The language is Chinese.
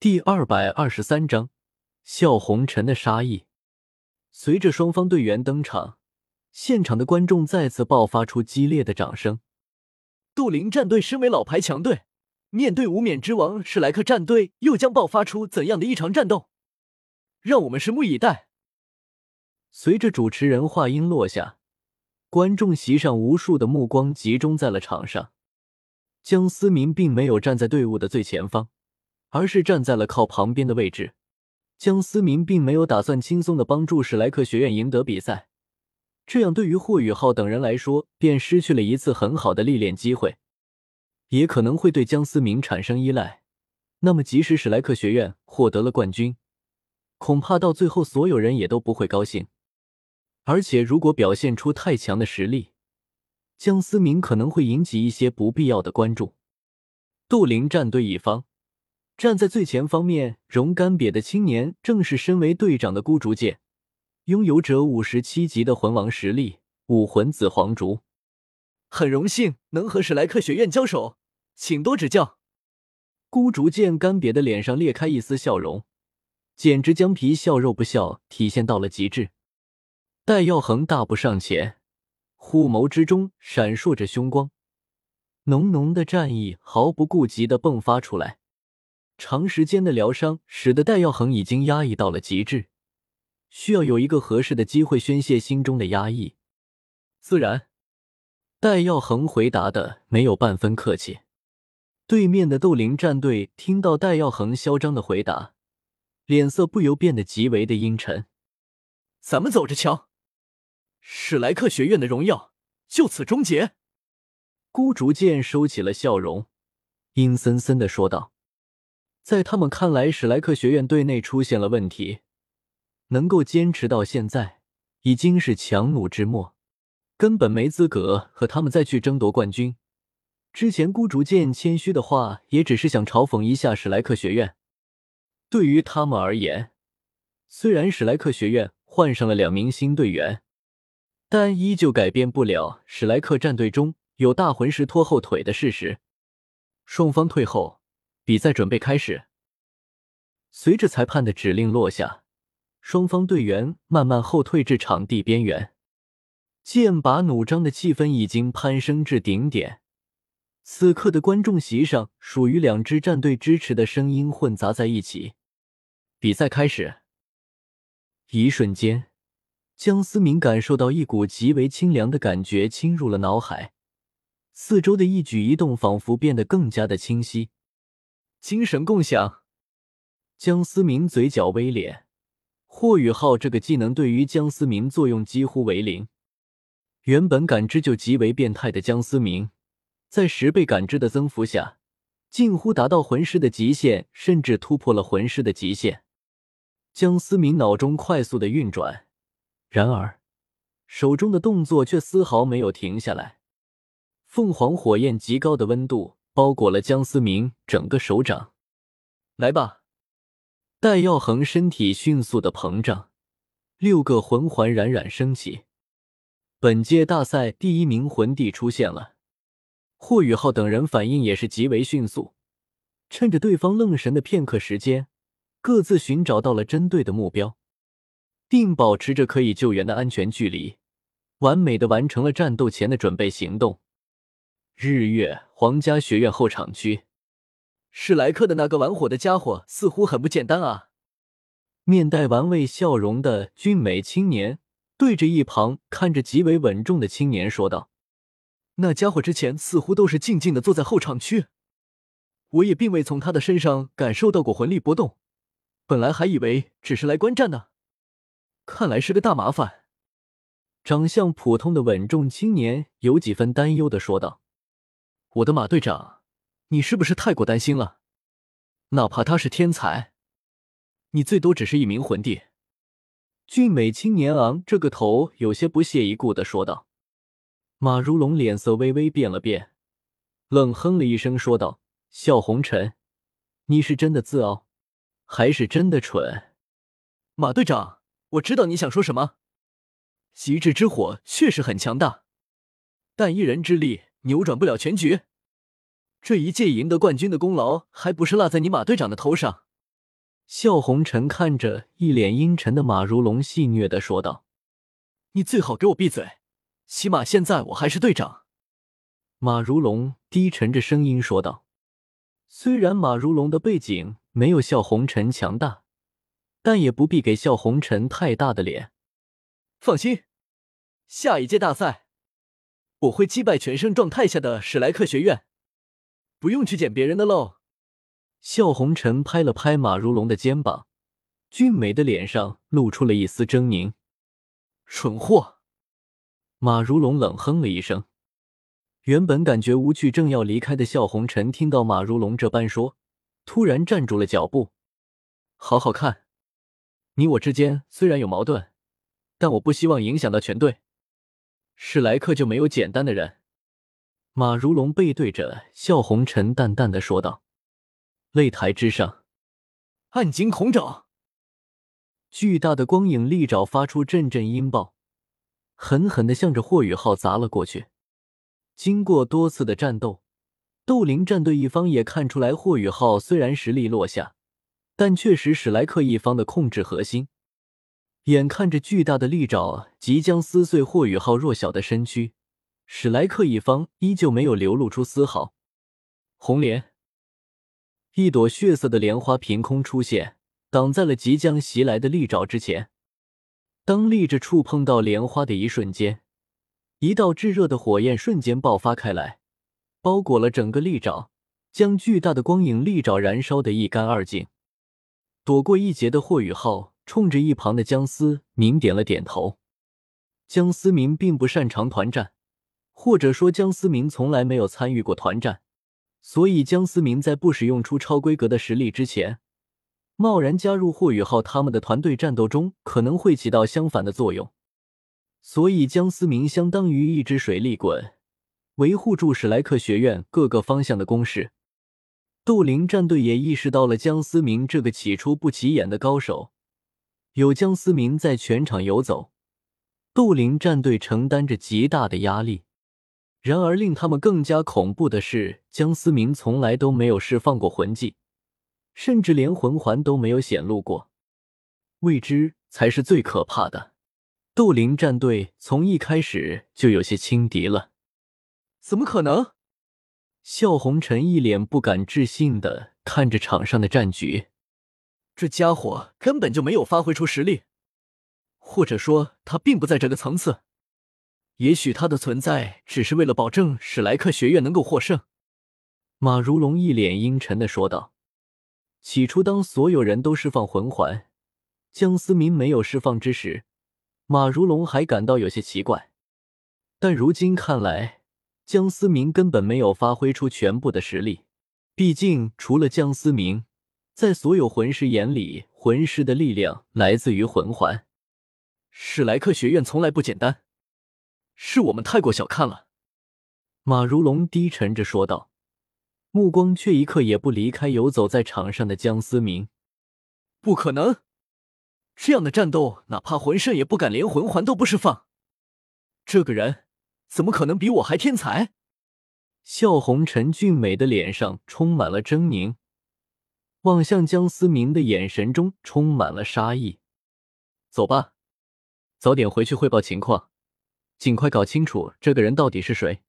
第二百二十三章，笑红尘的杀意。随着双方队员登场，现场的观众再次爆发出激烈的掌声。杜林战队身为老牌强队，面对无冕之王史莱克战队，又将爆发出怎样的一场战斗？让我们拭目以待。随着主持人话音落下，观众席上无数的目光集中在了场上。江思明并没有站在队伍的最前方。而是站在了靠旁边的位置。江思明并没有打算轻松的帮助史莱克学院赢得比赛，这样对于霍雨浩等人来说，便失去了一次很好的历练机会，也可能会对江思明产生依赖。那么，即使史莱克学院获得了冠军，恐怕到最后所有人也都不会高兴。而且，如果表现出太强的实力，江思明可能会引起一些不必要的关注。杜林战队一方。站在最前方面容干瘪的青年，正是身为队长的孤竹剑，拥有者五十七级的魂王实力，武魂紫黄竹。很荣幸能和史莱克学院交手，请多指教。孤竹剑干瘪的脸上裂开一丝笑容，简直将皮笑肉不笑体现到了极致。戴耀恒大步上前，虎眸之中闪烁着凶光，浓浓的战意毫不顾及的迸发出来。长时间的疗伤使得戴耀恒已经压抑到了极致，需要有一个合适的机会宣泄心中的压抑。自然，戴耀恒回答的没有半分客气。对面的斗灵战队听到戴耀恒嚣张的回答，脸色不由变得极为的阴沉。咱们走着瞧，史莱克学院的荣耀就此终结。孤竹剑收起了笑容，阴森森的说道。在他们看来，史莱克学院队内出现了问题，能够坚持到现在已经是强弩之末，根本没资格和他们再去争夺冠军。之前孤竹剑谦虚的话，也只是想嘲讽一下史莱克学院。对于他们而言，虽然史莱克学院换上了两名新队员，但依旧改变不了史莱克战队中有大魂师拖后腿的事实。双方退后。比赛准备开始。随着裁判的指令落下，双方队员慢慢后退至场地边缘。剑拔弩张的气氛已经攀升至顶点。此刻的观众席上，属于两支战队支持的声音混杂在一起。比赛开始。一瞬间，江思明感受到一股极为清凉的感觉侵入了脑海，四周的一举一动仿佛变得更加的清晰。精神共享，江思明嘴角微咧。霍雨浩这个技能对于江思明作用几乎为零。原本感知就极为变态的江思明，在十倍感知的增幅下，近乎达到魂师的极限，甚至突破了魂师的极限。江思明脑中快速的运转，然而手中的动作却丝毫没有停下来。凤凰火焰极高的温度。包裹了江思明整个手掌，来吧！戴耀恒身体迅速的膨胀，六个魂环冉冉升起。本届大赛第一名魂帝出现了。霍雨浩等人反应也是极为迅速，趁着对方愣神的片刻时间，各自寻找到了针对的目标，并保持着可以救援的安全距离，完美的完成了战斗前的准备行动。日月皇家学院后场区，史莱克的那个玩火的家伙似乎很不简单啊！面带玩味笑容的俊美青年对着一旁看着极为稳重的青年说道：“那家伙之前似乎都是静静的坐在后场区，我也并未从他的身上感受到过魂力波动，本来还以为只是来观战呢，看来是个大麻烦。”长相普通的稳重青年有几分担忧的说道。我的马队长，你是不是太过担心了？哪怕他是天才，你最多只是一名魂帝。俊美青年昂这个头，有些不屑一顾的说道。马如龙脸色微微变了变，冷哼了一声说道：“笑红尘，你是真的自傲，还是真的蠢？”马队长，我知道你想说什么。极致之火确实很强大，但一人之力。扭转不了全局，这一届赢得冠军的功劳还不是落在你马队长的头上？笑红尘看着一脸阴沉的马如龙，戏谑的说道：“你最好给我闭嘴，起码现在我还是队长。”马如龙低沉着声音说道：“虽然马如龙的背景没有笑红尘强大，但也不必给笑红尘太大的脸。放心，下一届大赛我会击败全盛状态下的史莱克学院，不用去捡别人的漏。”笑红尘拍了拍马如龙的肩膀，俊美的脸上露出了一丝狰狞。蠢货！马如龙冷哼了一声。原本感觉无趣、正要离开的笑红尘，听到马如龙这般说，突然站住了脚步。好好看，你我之间虽然有矛盾，但我不希望影响到全队。史莱克就没有简单的人。马如龙背对着笑红尘，淡淡的说道。擂台之上，暗金恐爪，巨大的光影利爪发出阵阵音爆，狠狠的向着霍雨浩砸了过去。经过多次的战斗，斗灵战队一方也看出来，霍雨浩虽然实力落下，但确实史莱克一方的控制核心。眼看着巨大的利爪即将撕碎霍雨浩弱小的身躯，史莱克一方依旧没有流露出丝毫红莲。一朵血色的莲花凭空出现，挡在了即将袭来的利爪之前。当利着触碰到莲花的一瞬间，一道炙热的火焰瞬间爆发开来，包裹了整个利爪，将巨大的光影利爪燃烧的一干二净。躲过一劫的霍雨浩冲着一旁的江思明点了点头。江思明并不擅长团战，或者说江思明从来没有参与过团战。所以，江思明在不使用出超规格的实力之前，贸然加入霍雨浩他们的团队战斗中，可能会起到相反的作用。所以，江思明相当于一只水力滚，维护住史莱克学院各个方向的攻势。斗灵战队也意识到了江思明这个起初不起眼的高手，有江思明在全场游走，斗灵战队承担着极大的压力。然而，令他们更加恐怖的是，江思明从来都没有释放过魂技，甚至连魂环都没有显露过。未知才是最可怕的。斗灵战队从一开始就有些轻敌了。怎么可能？笑红尘一脸不敢置信的看着场上的战局，这家伙根本就没有发挥出实力，或者说他并不在这个层次。也许他的存在只是为了保证史莱克学院能够获胜。马如龙一脸阴沉的说道：“起初，当所有人都释放魂环，江思明没有释放之时，马如龙还感到有些奇怪。但如今看来，江思明根本没有发挥出全部的实力。毕竟，除了江思明，在所有魂师眼里，魂师的力量来自于魂环。史莱克学院从来不简单。”是我们太过小看了，马如龙低沉着说道，目光却一刻也不离开游走在场上的江思明。不可能，这样的战斗，哪怕魂圣也不敢连魂环都不释放。这个人怎么可能比我还天才？笑红尘俊美的脸上充满了狰狞，望向江思明的眼神中充满了杀意。走吧，早点回去汇报情况。尽快搞清楚这个人到底是谁。